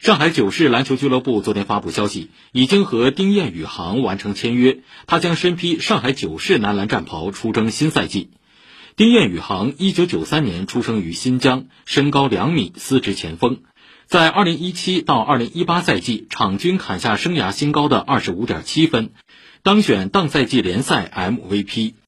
上海九世篮球俱乐部昨天发布消息，已经和丁彦雨航完成签约，他将身披上海九世男篮战袍出征新赛季。丁彦雨航一九九三年出生于新疆，身高两米，司职前锋，在二零一七到二零一八赛季场均砍下生涯新高的二十五点七分，当选当赛季联赛 MVP。